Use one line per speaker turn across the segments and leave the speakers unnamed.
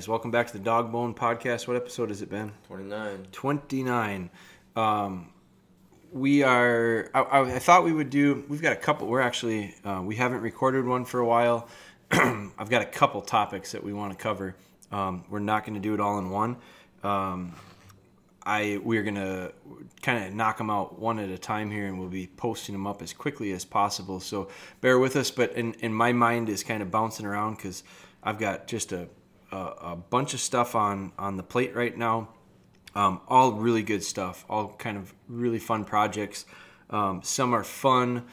guys. Welcome back to the Dog Bone Podcast. What episode has it been?
29.
29. Um, we are, I, I, I thought we would do, we've got a couple, we're actually, uh, we haven't recorded one for a while. I've got a couple topics that we want to cover. Um, we're not going to do it all in one. Um, I we're gonna kind of knock them out one at a time here, and we'll be posting them up as quickly as possible. So bear with us. But in, in my mind is kind of bouncing around because I've got just a, a, a bunch of stuff on on the plate right now. Um, all really good stuff. All kind of really fun projects. Um, some are fun,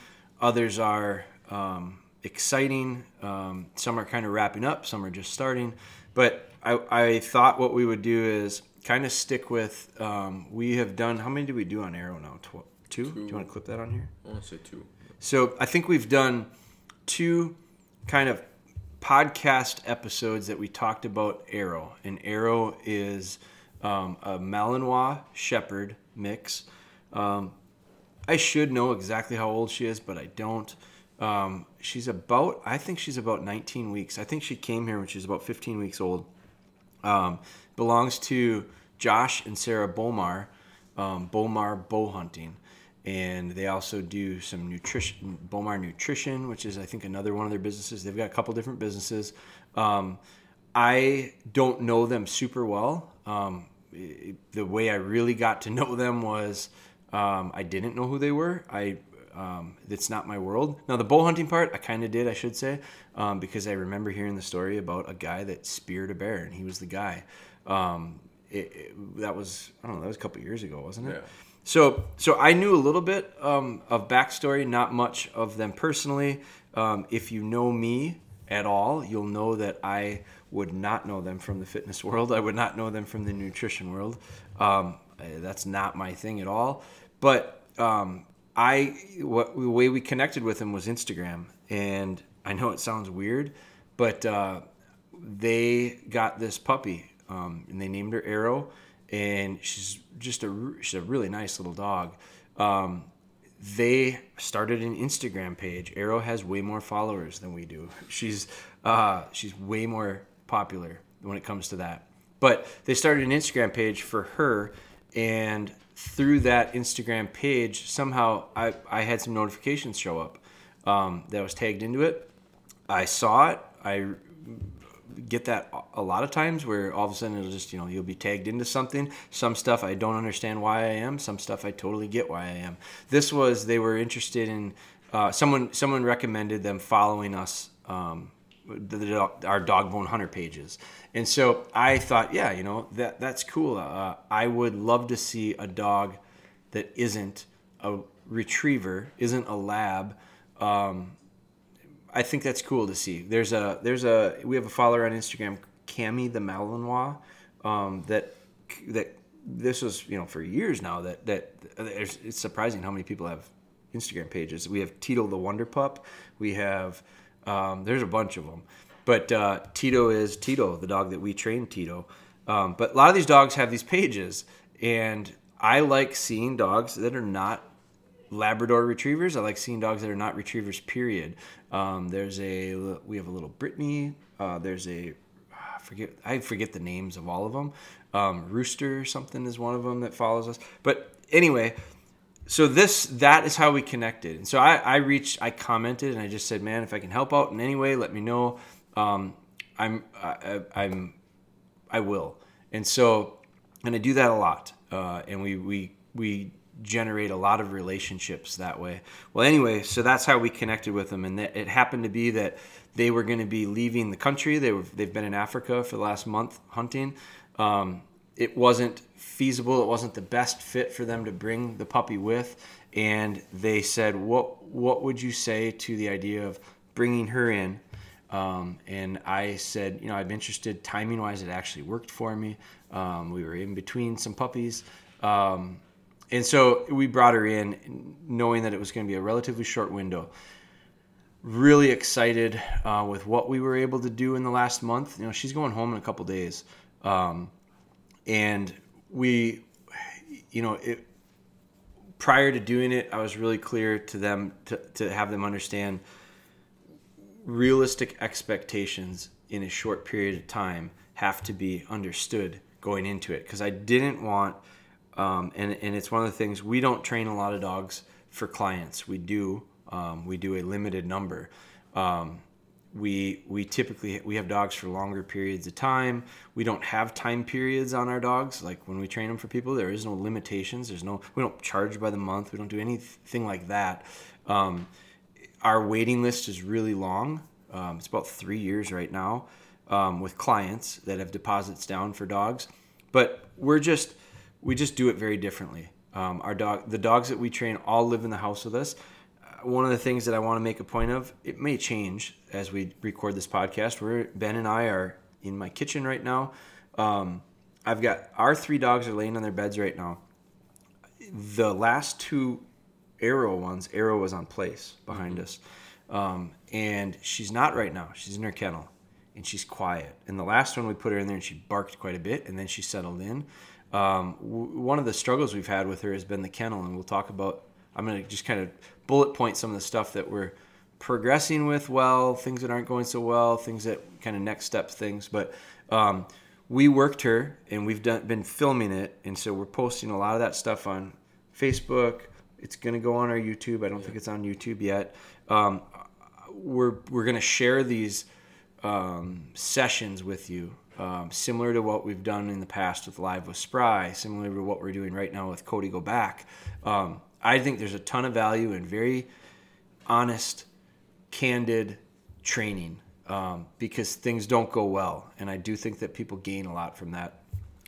others are um, exciting. Um, some are kind of wrapping up. Some are just starting. But I, I thought what we would do is kind of stick with. Um, we have done. How many do we do on Arrow now? Tw- two?
Two.
Do you want to clip that on here?
I want to say two.
So I think we've done two kind of podcast episodes that we talked about Arrow, and Arrow is um, a Malinois Shepherd mix. Um, I should know exactly how old she is, but I don't. Um, she's about, I think she's about 19 weeks. I think she came here when she was about 15 weeks old. Um, belongs to Josh and Sarah Bowmar, um, Bowmar Bow Hunting. And they also do some nutrition, Bowmar Nutrition, which is, I think, another one of their businesses. They've got a couple different businesses. Um, I don't know them super well. Um, i- the way I really got to know them was um, I didn't know who they were. I um, it's not my world. Now the bow hunting part, I kind of did, I should say, um, because I remember hearing the story about a guy that speared a bear, and he was the guy. Um, it, it- that was I don't know, that was a couple years ago, wasn't it?
Yeah.
So, so I knew a little bit um, of backstory, not much of them personally. Um, if you know me at all, you'll know that I would not know them from the fitness world. I would not know them from the nutrition world. Um, eh, that's not my thing at all. But um, I, what the way we connected with them was Instagram, and I know it sounds weird, but uh, they got this puppy, um, and they named her Arrow, and she's just a she's a really nice little dog. Um, they started an Instagram page. Arrow has way more followers than we do. She's uh, she's way more popular when it comes to that. But they started an Instagram page for her, and through that Instagram page, somehow I, I had some notifications show up um, that was tagged into it. I saw it. I get that a lot of times where all of a sudden it'll just you know you'll be tagged into something. Some stuff i don't understand why i am. Some stuff i totally get why i am. This was they were interested in uh, someone someone recommended them following us um, the, the, our dog bone hunter pages. And so i thought yeah you know that that's cool. Uh, i would love to see a dog that isn't a retriever isn't a lab um, I think that's cool to see. There's a there's a we have a follower on Instagram, Cami the Malinois, um, that that this was you know for years now that that it's surprising how many people have Instagram pages. We have Tito the Wonder Pup. We have um, there's a bunch of them, but uh, Tito is Tito, the dog that we trained Tito. Um, but a lot of these dogs have these pages, and I like seeing dogs that are not Labrador retrievers. I like seeing dogs that are not retrievers. Period. Um, there's a we have a little Brittany. Uh, there's a I forget I forget the names of all of them. Um, Rooster something is one of them that follows us. But anyway, so this that is how we connected. And so I, I reached, I commented, and I just said, man, if I can help out in any way, let me know. Um, I'm I- I'm I will. And so, and I do that a lot. Uh, and we, we, we generate a lot of relationships that way. Well, anyway, so that's how we connected with them. And it happened to be that they were going to be leaving the country. They were, they've been in Africa for the last month hunting. Um, it wasn't feasible. It wasn't the best fit for them to bring the puppy with. And they said, what, what would you say to the idea of bringing her in um, and I said, you know, I'm interested. Timing wise, it actually worked for me. Um, we were in between some puppies. Um, and so we brought her in knowing that it was going to be a relatively short window. Really excited uh, with what we were able to do in the last month. You know, she's going home in a couple days. Um, and we, you know, it, prior to doing it, I was really clear to them to, to have them understand realistic expectations in a short period of time have to be understood going into it because I didn't want, um, and, and it's one of the things we don't train a lot of dogs for clients. We do, um, we do a limited number. Um, we we typically we have dogs for longer periods of time. We don't have time periods on our dogs. Like when we train them for people there is no limitations. There's no we don't charge by the month. We don't do anything like that. Um, our waiting list is really long. Um, it's about three years right now um, with clients that have deposits down for dogs. But we're just we just do it very differently um, our dog the dogs that we train all live in the house with us one of the things that I want to make a point of, it may change as we record this podcast. Where Ben and I are in my kitchen right now. Um, I've got our three dogs are laying on their beds right now. The last two Arrow ones, Arrow was on place behind mm-hmm. us, um, and she's not right now. She's in her kennel, and she's quiet. And the last one we put her in there, and she barked quite a bit, and then she settled in. Um, w- one of the struggles we've had with her has been the kennel, and we'll talk about. I'm going to just kind of bullet point some of the stuff that we're progressing with well, things that aren't going so well, things that kind of next step things. But um, we worked her and we've done, been filming it. And so we're posting a lot of that stuff on Facebook. It's going to go on our YouTube. I don't yeah. think it's on YouTube yet. Um, we're we're going to share these um, sessions with you, um, similar to what we've done in the past with Live with Spry, similar to what we're doing right now with Cody Go Back. Um, I think there's a ton of value in very honest, candid training um, because things don't go well. And I do think that people gain a lot from that.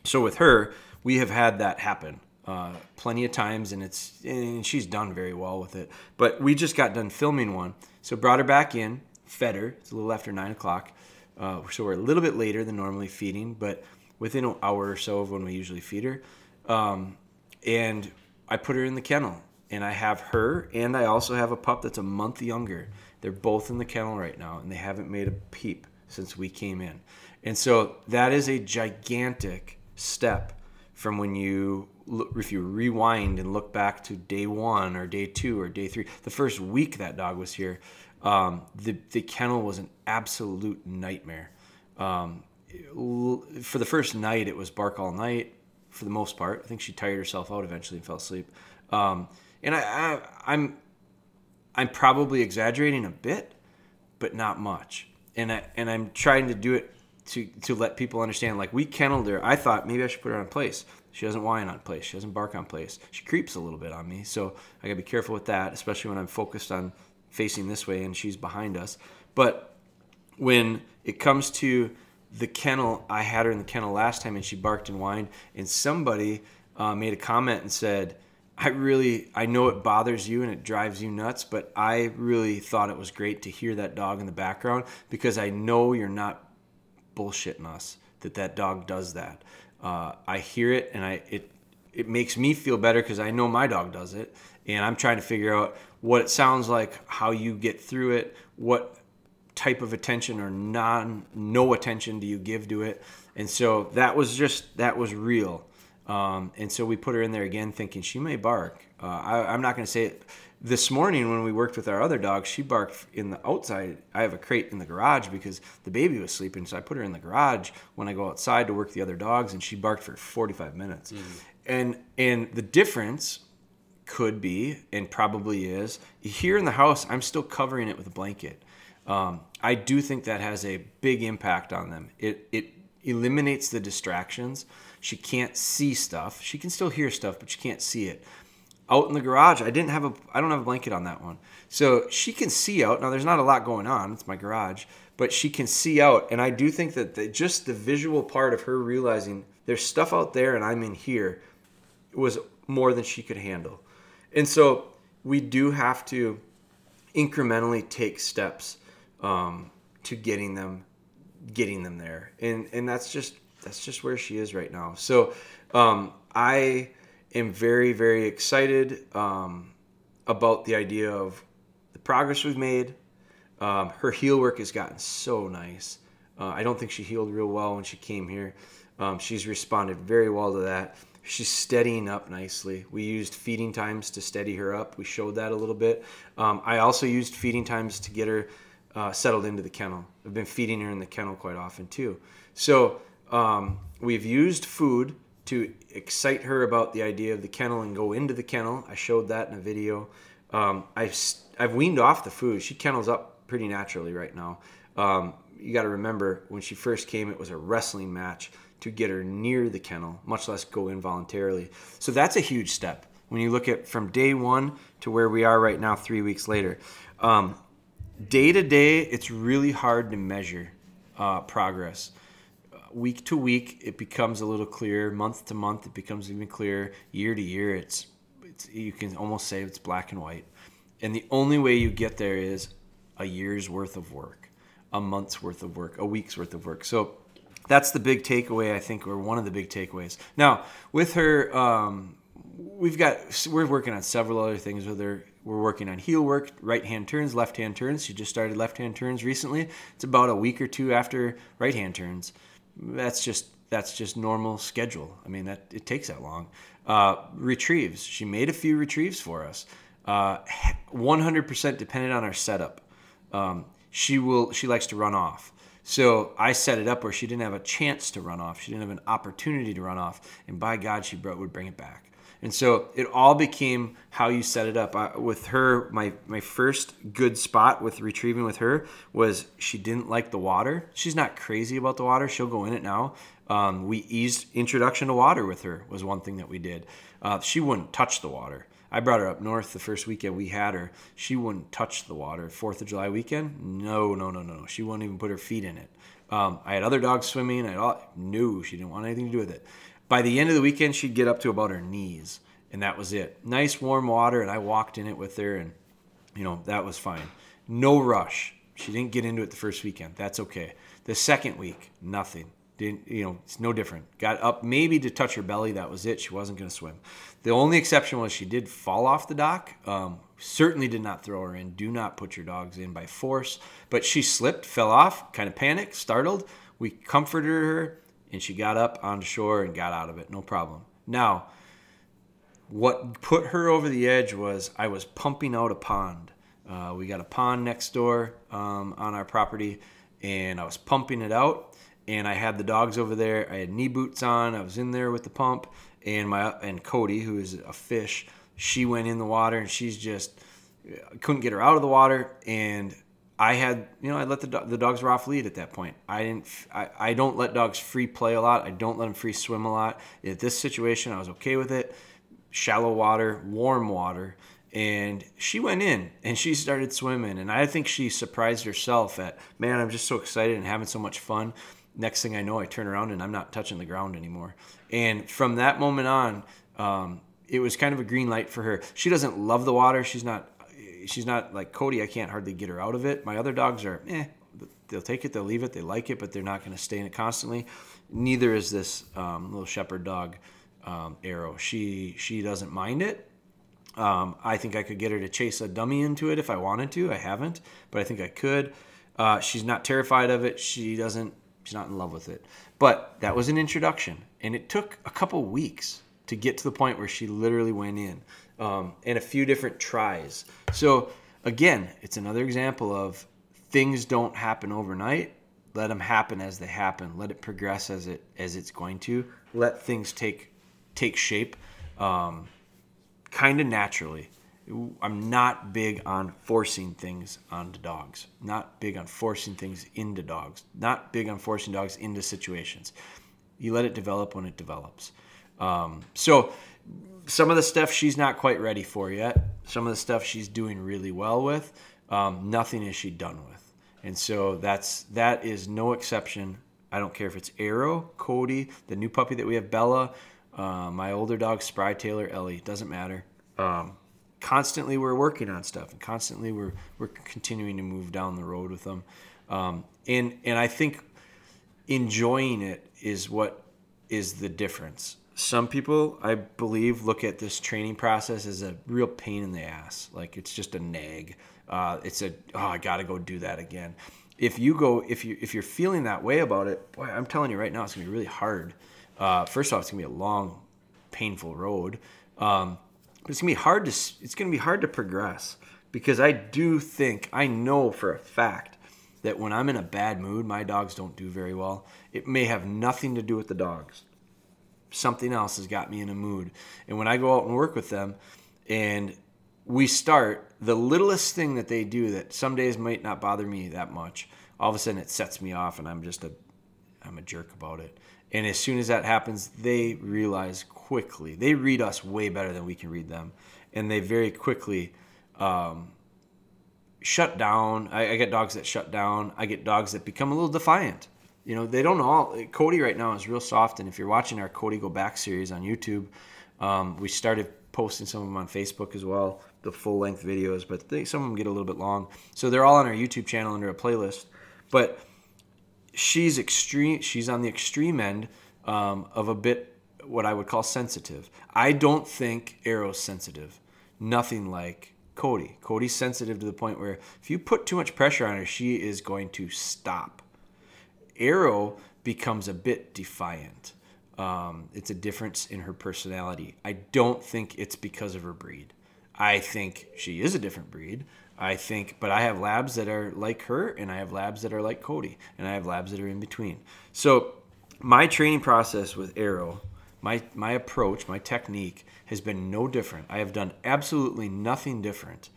So with her, we have had that happen uh, plenty of times, and it's and she's done very well with it. But we just got done filming one, so brought her back in, fed her. It's a little after nine o'clock, uh, so we're a little bit later than normally feeding, but within an hour or so of when we usually feed her. Um, and I put her in the kennel, and I have her, and I also have a pup that's a month younger. They're both in the kennel right now, and they haven't made a peep since we came in. And so that is a gigantic step from when you if you rewind and look back to day one or day two or day three, the first week that dog was here, um, the the kennel was an absolute nightmare. Um, for the first night, it was bark all night. For the most part, I think she tired herself out eventually and fell asleep. Um, and I, I I'm I'm probably exaggerating a bit, but not much. And I and I'm trying to do it to to let people understand. Like we kenneled her. I thought maybe I should put her on place. She doesn't whine on place. She doesn't bark on place. She creeps a little bit on me. So I gotta be careful with that, especially when I'm focused on facing this way and she's behind us. But when it comes to the kennel, I had her in the kennel last time and she barked and whined, and somebody uh, made a comment and said I really I know it bothers you and it drives you nuts, but I really thought it was great to hear that dog in the background because I know you're not bullshitting us that that dog does that. Uh, I hear it and I it it makes me feel better because I know my dog does it, and I'm trying to figure out what it sounds like, how you get through it, what type of attention or non no attention do you give to it, and so that was just that was real um, and so we put her in there again, thinking she may bark. Uh, I, am not going to say it. This morning, when we worked with our other dog, she barked in the outside. I have a crate in the garage because the baby was sleeping, so I put her in the garage when I go outside to work the other dogs, and she barked for 45 minutes. Mm-hmm. And and the difference could be, and probably is, here in the house, I'm still covering it with a blanket. Um, I do think that has a big impact on them. It it eliminates the distractions. She can't see stuff. She can still hear stuff, but she can't see it. Out in the garage, I didn't have a I don't have a blanket on that one. So she can see out. Now there's not a lot going on. It's my garage, but she can see out and I do think that the, just the visual part of her realizing there's stuff out there and I'm in here was more than she could handle. And so we do have to incrementally take steps um, to getting them getting them there. And and that's just that's just where she is right now. So um, I am very, very excited um, about the idea of the progress we've made. Um, her heel work has gotten so nice. Uh, I don't think she healed real well when she came here. Um, she's responded very well to that. She's steadying up nicely. We used feeding times to steady her up. We showed that a little bit. Um, I also used feeding times to get her uh, settled into the kennel. I've been feeding her in the kennel quite often too. So um, we've used food to excite her about the idea of the kennel and go into the kennel. I showed that in a video. Um, I've I've weaned off the food. She kennels up pretty naturally right now. Um, you got to remember when she first came, it was a wrestling match to get her near the kennel, much less go involuntarily. So that's a huge step when you look at from day one to where we are right now, three weeks later. Um, day to day, it's really hard to measure uh, progress. week to week, it becomes a little clearer. Month to month, it becomes even clearer. Year to year, it's, it's you can almost say it's black and white. And the only way you get there is a year's worth of work, a month's worth of work, a week's worth of work. So that's the big takeaway, I think, or one of the big takeaways. Now, with her, um, we've got we're working on several other things with her. We're working on heel work, right hand turns, left hand turns. She just started left hand turns recently. It's about a week or two after right hand turns. That's just that's just normal schedule. I mean that it takes that long. Uh, retrieves. She made a few retrieves for us. Uh, 100% dependent on our setup. Um, she will. She likes to run off. So I set it up where she didn't have a chance to run off. She didn't have an opportunity to run off, and by God, she would bring it back. And so it all became how you set it up. I, with her, my my first good spot with retrieving with her was she didn't like the water. She's not crazy about the water. She'll go in it now. Um, we eased introduction to water with her was one thing that we did. Uh, she wouldn't touch the water. I brought her up north the first weekend we had her. She wouldn't touch the water. Fourth of July weekend, no, no, no, no. She wouldn't even put her feet in it. Um, I had other dogs swimming. I no, she didn't want anything to do with it. By the end of the weekend, she'd get up to about her knees, and that was it. Nice warm water, and I walked in it with her, and you know that was fine. No rush. She didn't get into it the first weekend. That's okay. The second week, nothing. Didn't you know? It's no different. Got up maybe to touch her belly. That was it. She wasn't going to swim. The only exception was she did fall off the dock. Um, certainly did not throw her in. Do not put your dogs in by force. But she slipped, fell off, kind of panicked, startled. We comforted her and she got up on shore and got out of it, no problem. Now, what put her over the edge was I was pumping out a pond. Uh, we got a pond next door um, on our property, and I was pumping it out. And I had the dogs over there. I had knee boots on. I was in there with the pump, and my and Cody, who is a fish, she went in the water, and she's just couldn't get her out of the water, and I had, you know, I let the, the dogs were off lead at that point. I didn't, I, I don't let dogs free play a lot. I don't let them free swim a lot. In this situation, I was okay with it. Shallow water, warm water. And she went in and she started swimming. And I think she surprised herself at, man, I'm just so excited and having so much fun. Next thing I know, I turn around and I'm not touching the ground anymore. And from that moment on, um, it was kind of a green light for her. She doesn't love the water. She's not she's not like Cody. I can't hardly get her out of it. My other dogs are, eh, they'll take it, they'll leave it, they like it, but they're not going to stay in it constantly. Neither is this um, little shepherd dog, um, Arrow. She she doesn't mind it. Um, I think I could get her to chase a dummy into it if I wanted to. I haven't, but I think I could. Uh, she's not terrified of it. She doesn't. She's not in love with it. But that was an introduction, and it took a couple weeks to get to the point where she literally went in um, and a few different tries. So again, it's another example of things don't happen overnight. Let them happen as they happen. Let it progress as it as it's going to. Let things take take shape, um, kind of naturally. I'm not big on forcing things onto dogs. Not big on forcing things into dogs. Not big on forcing dogs into situations. You let it develop when it develops. Um, so some of the stuff she's not quite ready for yet. Some of the stuff she's doing really well with. Um, nothing is she done with, and so that's that is no exception. I don't care if it's Arrow, Cody, the new puppy that we have, Bella, uh, my older dog, Spry Taylor, Ellie. Doesn't matter. Um, constantly we're working on stuff, and constantly we're we're continuing to move down the road with them. Um, and and I think enjoying it is what is the difference some people, I believe, look at this training process as a real pain in the ass. Like it's just a nag. Uh, it's a oh, I got to go do that again. If you go, if you if you're feeling that way about it, boy, I'm telling you right now, it's gonna be really hard. Uh, first off, it's gonna be a long, painful road. Um, but it's gonna be hard to it's gonna be hard to progress because I do think I know for a fact that when I'm in a bad mood, my dogs don't do very well. It may have nothing to do with the dogs. Something else has got me in a mood. And when I go out and work with them and we start, the littlest thing that they do that some days might not bother me that much, all of a sudden it sets me off and I'm just a I'm a jerk about it. And as soon as that happens, they realize quickly. They read us way better than we can read them, and they very quickly um, shut down. I, I, get dogs that shut down. I get dogs that become a little defiant. You know, they don't all. Cody right now is real soft, and if you're watching our Cody Go Back series on YouTube, um, we started posting some of them on Facebook as well, the full length videos, but they, some of them get a little bit long. So they're all on our YouTube channel under a playlist. But she's extreme. She's on the extreme end um, of a bit what I would call sensitive. I don't think Arrow's sensitive. Nothing like Cody. Cody's sensitive to the point where if you put too much pressure on her, she is going to stop. Arrow becomes a bit defiant. Um, it's a difference in her personality. I don't think it's because of her breed. I think she is a different breed. I think, but I have labs that are like her, and I have labs that are like Cody, and I have labs that are in between. So, my training process with Arrow, my my approach, my technique has been no different. I have done absolutely nothing different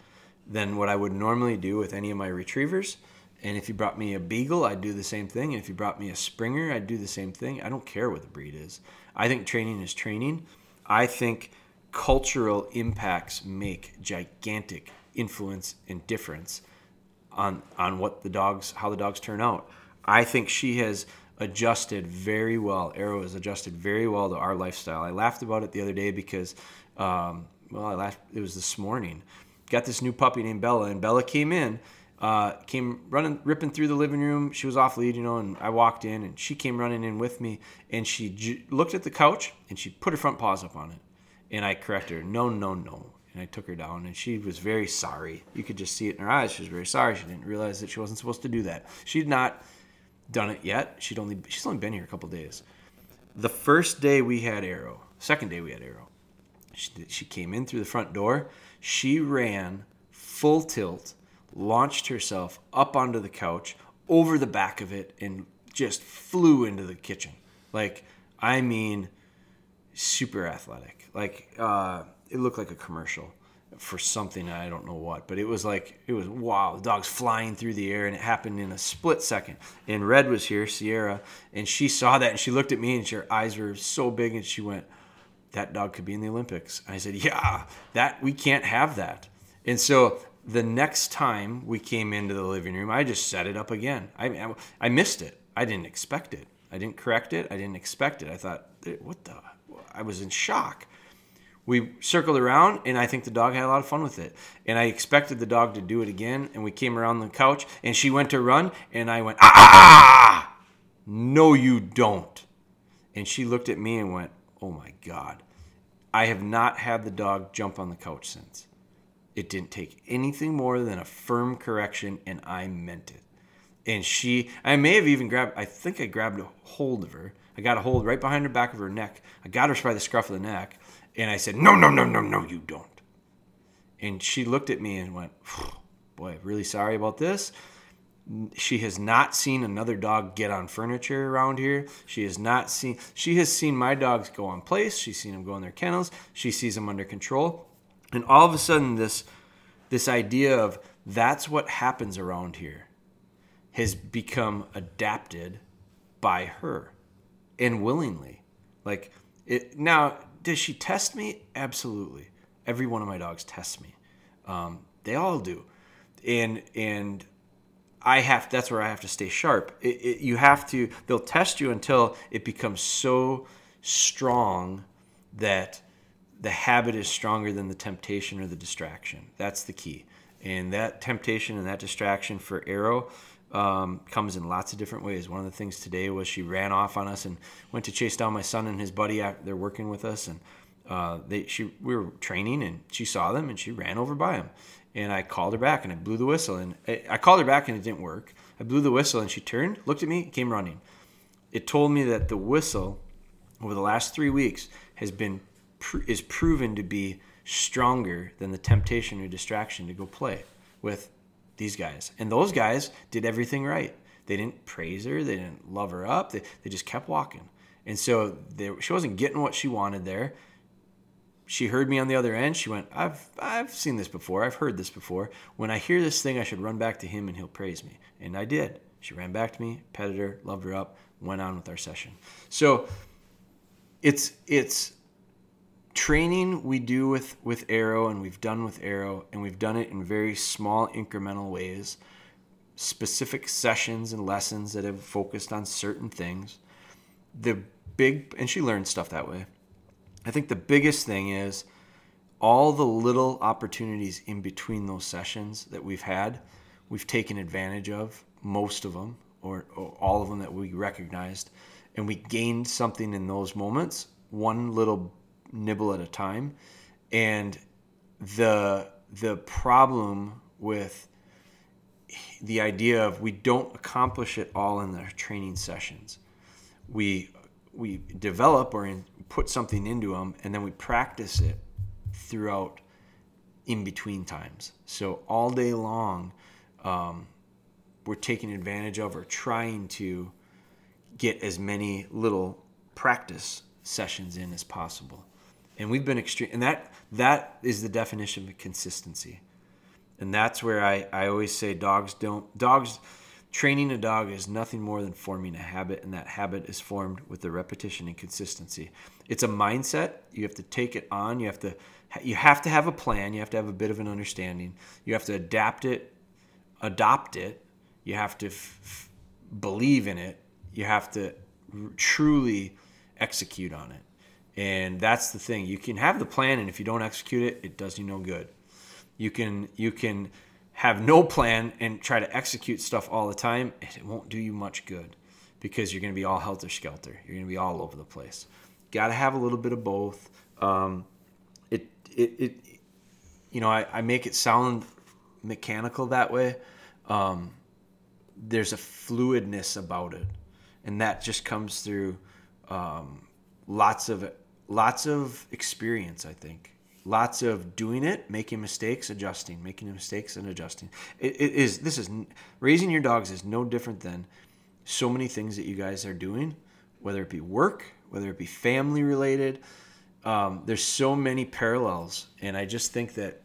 than what I would normally do with any of my retrievers. And if you brought me a beagle, I'd do the same thing. And if you brought me a springer, I'd do the same thing. I don't care what the breed is. I think training is training. I think cultural impacts make gigantic influence and difference on on what the dogs how the dogs turn out. I think she has adjusted very well. Arrow has adjusted very well to our lifestyle. I laughed about it the other day because, um, well, I laughed. It was this morning. Got this new puppy named Bella, and Bella came in, uh, came running, ripping through the living room. She was off lead, you know, and I walked in, and she came running in with me, and she j- looked at the couch, and she put her front paws up on it, and I corrected her, no, no, no, and I took her down, and she was very sorry. You could just see it in her eyes. She was very sorry. She didn't realize that she wasn't supposed to do that. She did not done it yet. She'd only she's only been here a couple days. The first day we had Arrow, second day we had Arrow, she, she came in through the front door. She ran full tilt, launched herself up onto the couch, over the back of it, and just flew into the kitchen. Like I mean, super athletic. Like. Uh, it looked like a commercial for something I don't know what, but it was like it was wow, the dog's flying through the air and it happened in a split second. And Red was here, Sierra, and she saw that and she looked at me and her eyes were so big and she went, "That dog could be in the Olympics." I said, "Yeah, that we can't have that." And so the next time we came into the living room, I just set it up again. I I missed it. I didn't expect it. I didn't correct it. I didn't expect it. I thought, "What the?" I was in shock we circled around and I think the dog had a lot of fun with it. And I expected the dog to do it again. And we came around the couch and she went to run and I went, ah, no, you don't. And she looked at me and went, oh my God. I have not had the dog jump on the couch since. It didn't take anything more than a firm correction and I meant it. And she, I may have even grabbed, I think I grabbed a hold of her. I got a hold right behind the back of her neck. I got her by the scruff of the neck and I said, No, no, no, no, no, you don't. And she looked at me and went, Boy, really sorry about this. She has not seen another dog get on furniture around here. She has not seen, she has seen my dogs go on place. She's seen them go in their kennels. She sees them under control. And all of a sudden, this, this idea of that's what happens around here has become adapted by her and willingly. Like, it, now does she test me? Absolutely. Every one of my dogs tests me. Um, they all do, and and I have. That's where I have to stay sharp. It, it, you have to. They'll test you until it becomes so strong that the habit is stronger than the temptation or the distraction. That's the key. And that temptation and that distraction for Arrow um, comes in lots of different ways. One of the things today was she ran off on us and went to chase down my son and his buddy. They're working with us, and uh, they she we were training, and she saw them and she ran over by them. And I called her back and I blew the whistle, and I, I called her back and it didn't work. I blew the whistle and she turned, looked at me, came running. It told me that the whistle over the last three weeks has been is proven to be stronger than the temptation or distraction to go play with these guys. And those guys did everything right. They didn't praise her, they didn't love her up, they, they just kept walking. And so they, she wasn't getting what she wanted there. She heard me on the other end. She went, I've, I've seen this before. I've heard this before. When I hear this thing, I should run back to him and he'll praise me. And I did. She ran back to me, petted her, loved her up, went on with our session. So it's, it's, training we do with with arrow and we've done with arrow and we've done it in very small incremental ways specific sessions and lessons that have focused on certain things. The big and she learned stuff that way. I think the biggest thing is all the little opportunities in between those sessions that we've had we've taken advantage of most of them or, or all of them that we recognized and we gained something in those moments one little nibble at a time. And the the problem with the idea of we don't accomplish it all in the training sessions. We we develop or in, put something into them, and then we practice it throughout in between times. So all day long, um, we're taking advantage of or trying to get as many little practice sessions in as possible and we've been extreme and that that is the definition of consistency. And that's where I, I always say dogs don't dogs training a dog is nothing more than forming a habit and that habit is formed with the repetition and consistency. It's a mindset. You have to take it on. You have to you have to have a plan. You have to have a bit of an understanding. You have to adapt it adopt it. You have to f- f- believe in it. You have to r- truly execute on it and that's the thing. You can have the plan, and if you don't execute it, it does you no good. You can you can have no plan and try to execute stuff all the time, and it won't do you much good because you're going to be all helter skelter. You're going to be all over the place. Got to have a little bit of both. Um, it, it it you know I, I make it sound mechanical that way. Um, there's a fluidness about it, and that just comes through um, lots of lots of experience, I think. Lots of doing it, making mistakes, adjusting, making mistakes and adjusting. It, it is this is raising your dogs is no different than so many things that you guys are doing, whether it be work, whether it be family related. Um, there's so many parallels, and I just think that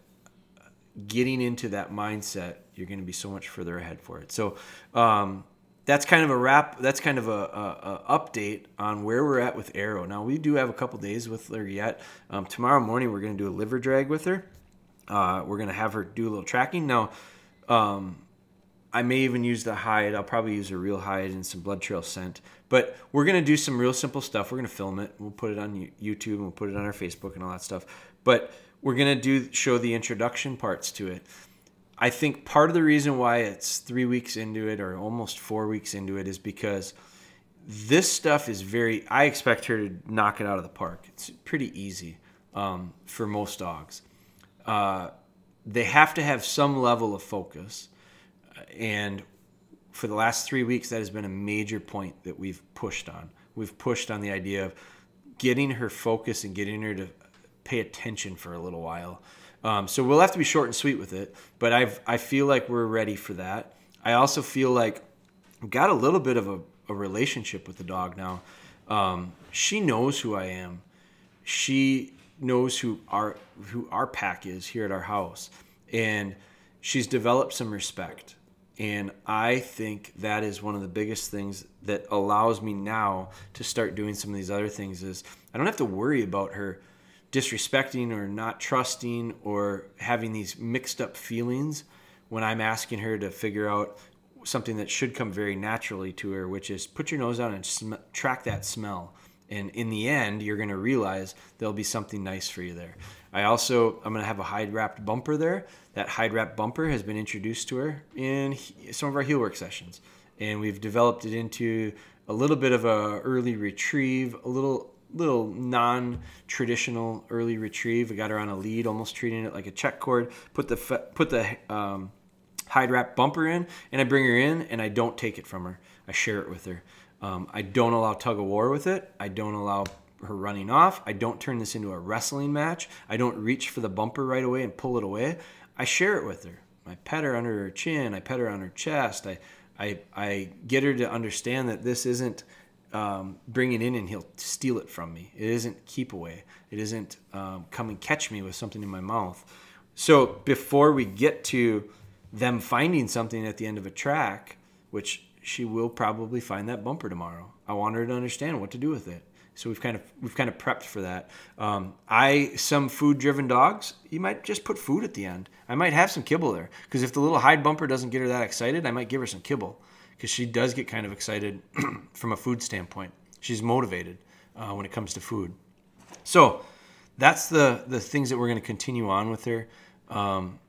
getting into that mindset, you're going to be so much further ahead for it. So, um, that's kind of a wrap. That's kind of a, a, a, update on where we're at with Arrow. Now we do have a couple days with her yet. Um, tomorrow morning we're going to do a liver drag with her. Uh, we're going to have her do a little tracking. Now, um, I may even use the hide. I'll probably use a real hide and some blood trail scent. But we're going to do some real simple stuff. We're going to film it. We'll put it on YouTube and we'll put it on our Facebook and all that stuff. But we're going to do show the introduction parts to it. I think part of the reason why it's three weeks into it or almost four weeks into it is because this stuff is very. I expect her to knock it out of the park. It's pretty easy um, for most dogs. Uh, they have to have some level of focus, and for the last three weeks, that has been a major point that we've pushed on. We've pushed on the idea of getting her focus and getting her to pay attention for a little while. Um, so we'll have to be short and sweet with it, but I I feel like we're ready for that. I also feel like I've got a little bit of a, a relationship with the dog now. Um, she knows who I am. She knows who our who our pack is here at our house, and she's developed some respect. And I think that is one of the biggest things that allows me now to start doing some of these other things. Is I don't have to worry about her disrespecting or not trusting or having these mixed up feelings when I'm asking her to figure out something that should come very naturally to her, which is put your nose out and sm- track that smell. And in the end, you're going to realize there'll be something nice for you there. I also, I'm going to have a hide wrapped bumper there. That hide wrapped bumper has been introduced to her in some of our heel work sessions. And we've developed it into a little bit of a early retrieve, a little little non-traditional early retrieve. I got her on a lead, almost treating it like a check cord. Put the put the um, hide wrap bumper in, and I bring her in, and I don't take it from her. I share it with her. Um, I don't allow tug of war with it. I don't allow her running off. I don't turn this into a wrestling match. I don't reach for the bumper right away and pull it away. I share it with her. I pet her under her chin. I pet her on her chest. I I I get her to understand that this isn't um, bring it in and he'll steal it from me. It isn't keep away. It isn't um, come and catch me with something in my mouth. So before we get to them finding something at the end of a track, which she will probably find that bumper tomorrow. I want her to understand what to do with it. So we've kind of we've kind of prepped for that. Um, I some food driven dogs, you might just put food at the end. I might have some kibble there because if the little hide bumper doesn't get her that excited, I might give her some kibble because she does get kind of excited from a food standpoint. She's motivated uh, when it comes to food. So that's the the things that we're going to continue on with her. Um,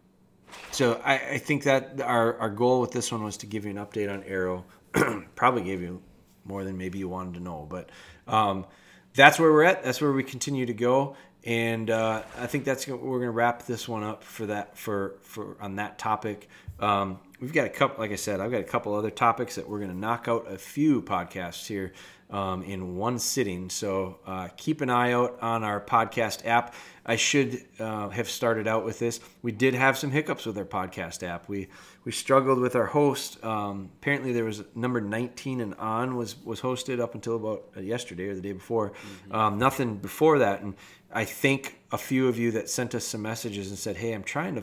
so I, I, think that our, our goal with this one was to give you an update on Arrow. Probably gave you more than maybe you wanted to know, but um, that's where we're at. That's where we continue to go, and uh, I think that's we're going to wrap this one up for that for for on that topic. Um, we've got a couple, like I said, I've got a couple other topics that we're going to knock out a few podcasts here um, in one sitting. So uh, keep an eye out on our podcast app. I should uh, have started out with this. We did have some hiccups with our podcast app. We we struggled with our host. Um, apparently, there was number 19 and on was was hosted up until about uh, yesterday or the day before. Mm-hmm. Um, nothing before that, and I think a few of you that sent us some messages and said, "Hey, I'm trying to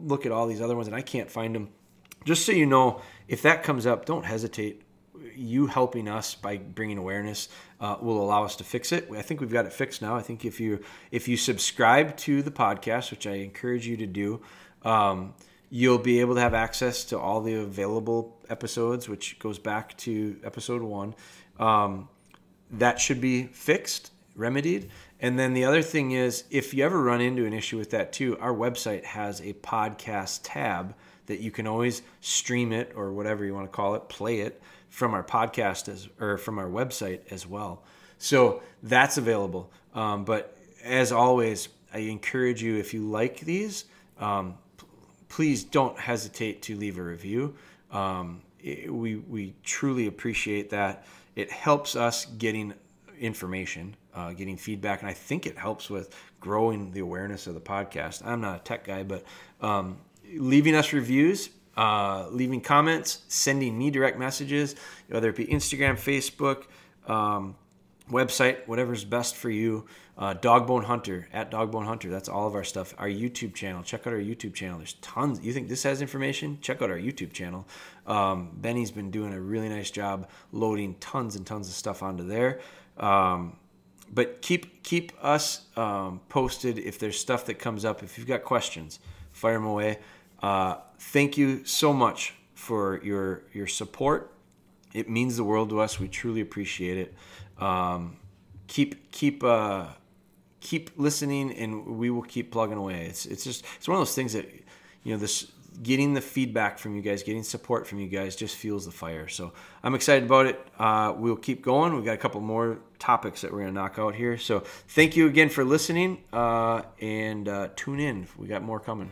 look at all these other ones and I can't find them." Just so you know, if that comes up, don't hesitate you helping us by bringing awareness uh, will allow us to fix it. I think we've got it fixed now. I think if you if you subscribe to the podcast, which I encourage you to do, um, you'll be able to have access to all the available episodes, which goes back to episode one. Um, that should be fixed, remedied. And then the other thing is, if you ever run into an issue with that too, our website has a podcast tab that you can always stream it or whatever you want to call it, play it from our podcast as or from our website as well. So that's available. Um, but as always, I encourage you if you like these, um, p- please don't hesitate to leave a review. Um, it, we we truly appreciate that. It helps us getting information, uh, getting feedback, and I think it helps with growing the awareness of the podcast. I'm not a tech guy, but um, leaving us reviews uh, leaving comments, sending me direct messages, whether it be Instagram, Facebook, um, website, whatever's best for you. Uh, Dogbone Hunter at Dogbone Hunter. That's all of our stuff. Our YouTube channel. Check out our YouTube channel. There's tons. You think this has information? Check out our YouTube channel. Um, Benny's been doing a really nice job loading tons and tons of stuff onto there. Um, but keep keep us um, posted if there's stuff that comes up. If you've got questions, fire them away. Uh, thank you so much for your your support. It means the world to us. We truly appreciate it. Um, keep keep uh, keep listening, and we will keep plugging away. It's it's just it's one of those things that you know this getting the feedback from you guys, getting support from you guys just fuels the fire. So I'm excited about it. Uh, we'll keep going. We've got a couple more topics that we're to knock out here. So thank you again for listening uh, and uh, tune in. We got more coming.